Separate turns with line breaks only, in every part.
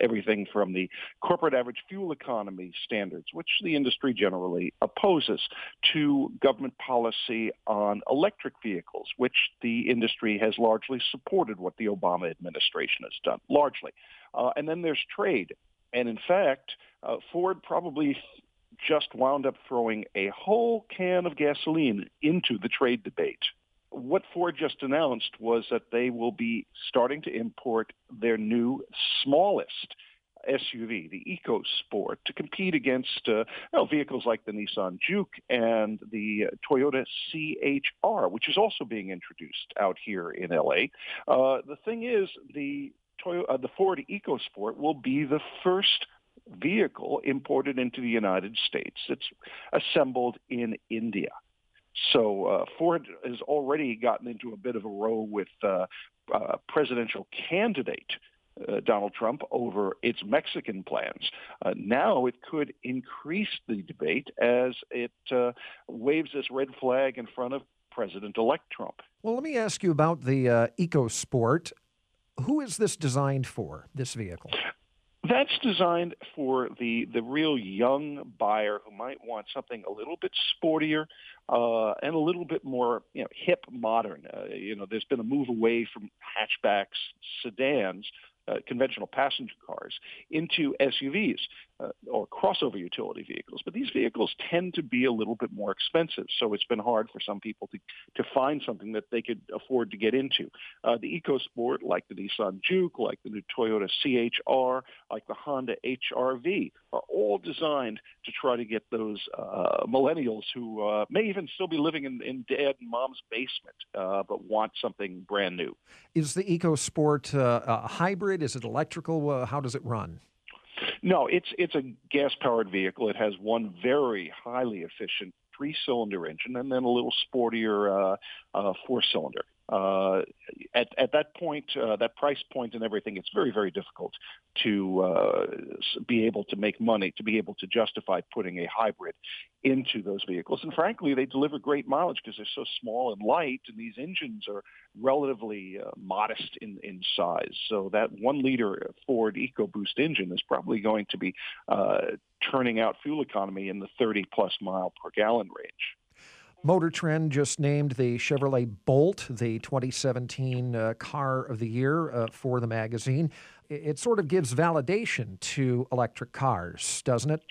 everything from the corporate average fuel economy standards, which the industry generally opposes, to government policy on electric vehicles, which the industry has largely supported what the Obama administration has done, largely. Uh, and then there's trade. And in fact, uh, Ford probably just wound up throwing a whole can of gasoline into the trade debate. What Ford just announced was that they will be starting to import their new smallest SUV, the EcoSport, to compete against uh, you vehicles like the Nissan Juke and the Toyota CHR, which is also being introduced out here in LA. Uh, the thing is, the Toyota, uh, the Ford EcoSport will be the first vehicle imported into the United States. It's assembled in India. So uh, Ford has already gotten into a bit of a row with uh, uh, presidential candidate uh, Donald Trump over its Mexican plans. Uh, now it could increase the debate as it uh, waves this red flag in front of President-elect Trump.
Well, let me ask you about the uh, EcoSport. Who is this designed for, this vehicle?
That's designed for the the real young buyer who might want something a little bit sportier uh, and a little bit more you know, hip, modern. Uh, you know, there's been a move away from hatchbacks, sedans, uh, conventional passenger cars into SUVs uh, or crossover utility vehicles. But these vehicles tend to be a little bit more expensive, so it's been hard for some people to, to find something that they could afford to get into. Uh, the EcoSport, like the Nissan Juke, like the new Toyota CHR, like the Honda HRV, are all designed to try to get those uh, millennials who uh, may even still be living in, in dad and mom's basement, uh, but want something brand new.
Is the EcoSport uh, a hybrid? Is it electrical? how does it run?
No, it's it's a gas-powered vehicle. It has one very highly efficient three-cylinder engine and then a little sportier uh, uh, four-cylinder uh, at, at that point, uh, that price point and everything, it's very, very difficult to uh, be able to make money, to be able to justify putting a hybrid into those vehicles. And frankly, they deliver great mileage because they're so small and light, and these engines are relatively uh, modest in, in size. So that one liter Ford EcoBoost engine is probably going to be uh, turning out fuel economy in the 30 plus mile per gallon range.
Motor Trend just named the Chevrolet Bolt the 2017 uh, Car of the Year uh, for the magazine. It, it sort of gives validation to electric cars, doesn't it?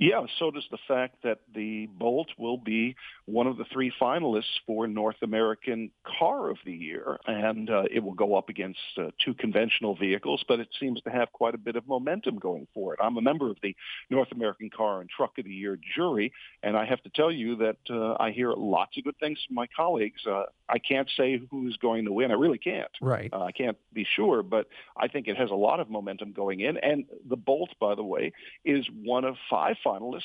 Yeah, so does the fact that the Bolt will be one of the three finalists for North American Car of the Year, and uh, it will go up against uh, two conventional vehicles, but it seems to have quite a bit of momentum going for it. I'm a member of the North American Car and Truck of the Year jury, and I have to tell you that uh, I hear lots of good things from my colleagues. Uh, I can't say who's going to win. I really can't.
Right.
Uh, I can't be sure, but I think it has a lot of momentum going in. And the Bolt, by the way, is one of five finalists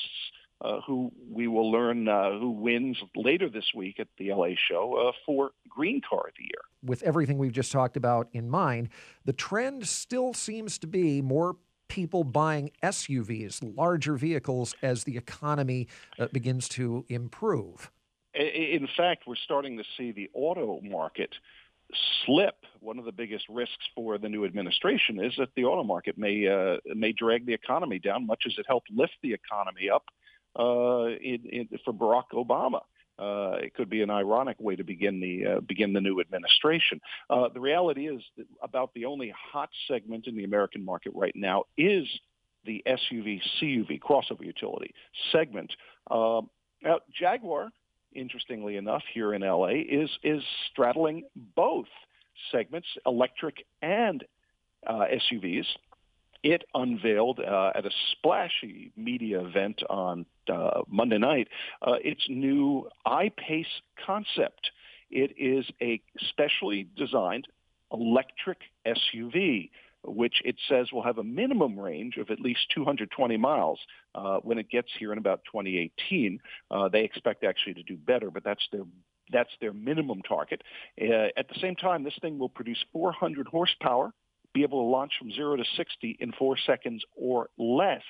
uh, who we will learn uh, who wins later this week at the LA show uh, for Green Car of the Year.
With everything we've just talked about in mind, the trend still seems to be more people buying SUVs, larger vehicles, as the economy uh, begins to improve.
In fact, we're starting to see the auto market slip. One of the biggest risks for the new administration is that the auto market may uh, may drag the economy down, much as it helped lift the economy up uh, in, in, for Barack Obama. Uh, it could be an ironic way to begin the uh, begin the new administration. Uh, the reality is that about the only hot segment in the American market right now is the SUV CUV crossover utility segment. Uh, now, Jaguar interestingly enough, here in LA, is is straddling both segments, electric and uh, SUVs. It unveiled uh, at a splashy media event on uh, Monday night uh, its new I-Pace concept. It is a specially designed electric SUV which it says will have a minimum range of at least 220 miles uh, when it gets here in about 2018. Uh, they expect actually to do better, but that's their that's their minimum target. Uh, at the same time, this thing will produce 400 horsepower, be able to launch from zero to 60 in four seconds or less.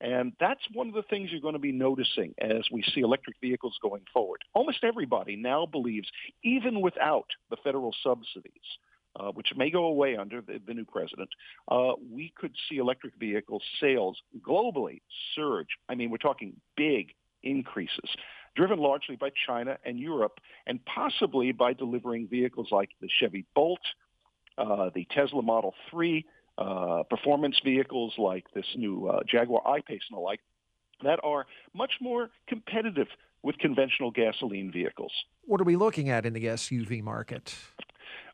And that's one of the things you're going to be noticing as we see electric vehicles going forward. Almost everybody now believes, even without the federal subsidies, uh, which may go away under the, the new president, uh, we could see electric vehicle sales globally surge. I mean, we're talking big increases, driven largely by China and Europe, and possibly by delivering vehicles like the Chevy Bolt, uh, the Tesla Model 3, uh, performance vehicles like this new uh, Jaguar I-Pace and the like, that are much more competitive with conventional gasoline vehicles.
What are we looking at in the SUV market?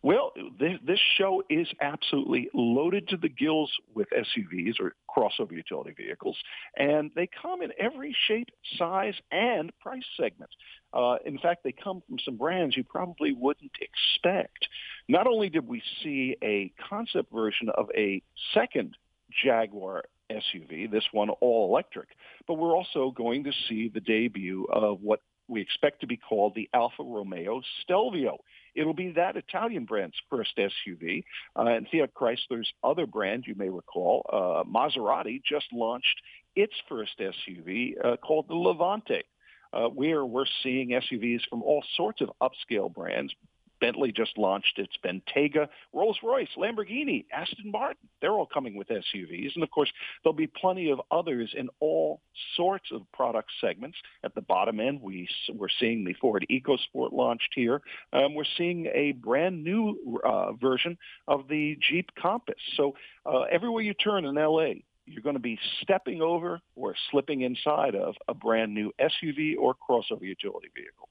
Well, this, this show is absolutely loaded to the gills with SUVs or crossover utility vehicles, and they come in every shape, size, and price segment. Uh, in fact, they come from some brands you probably wouldn't expect. Not only did we see a concept version of a second Jaguar SUV, this one all electric, but we're also going to see the debut of what we expect to be called the Alfa Romeo Stelvio. It'll be that Italian brand's first SUV. Uh, and Fiat Chrysler's other brand, you may recall, uh, Maserati, just launched its first SUV uh, called the Levante. Uh, where we're seeing SUVs from all sorts of upscale brands, Bentley just launched its Bentayga, Rolls-Royce, Lamborghini, Aston Martin. They're all coming with SUVs. And of course, there'll be plenty of others in all sorts of product segments. At the bottom end, we, we're seeing the Ford EcoSport launched here. Um, we're seeing a brand new uh, version of the Jeep Compass. So uh, everywhere you turn in LA, you're going to be stepping over or slipping inside of a brand new SUV or crossover utility vehicle.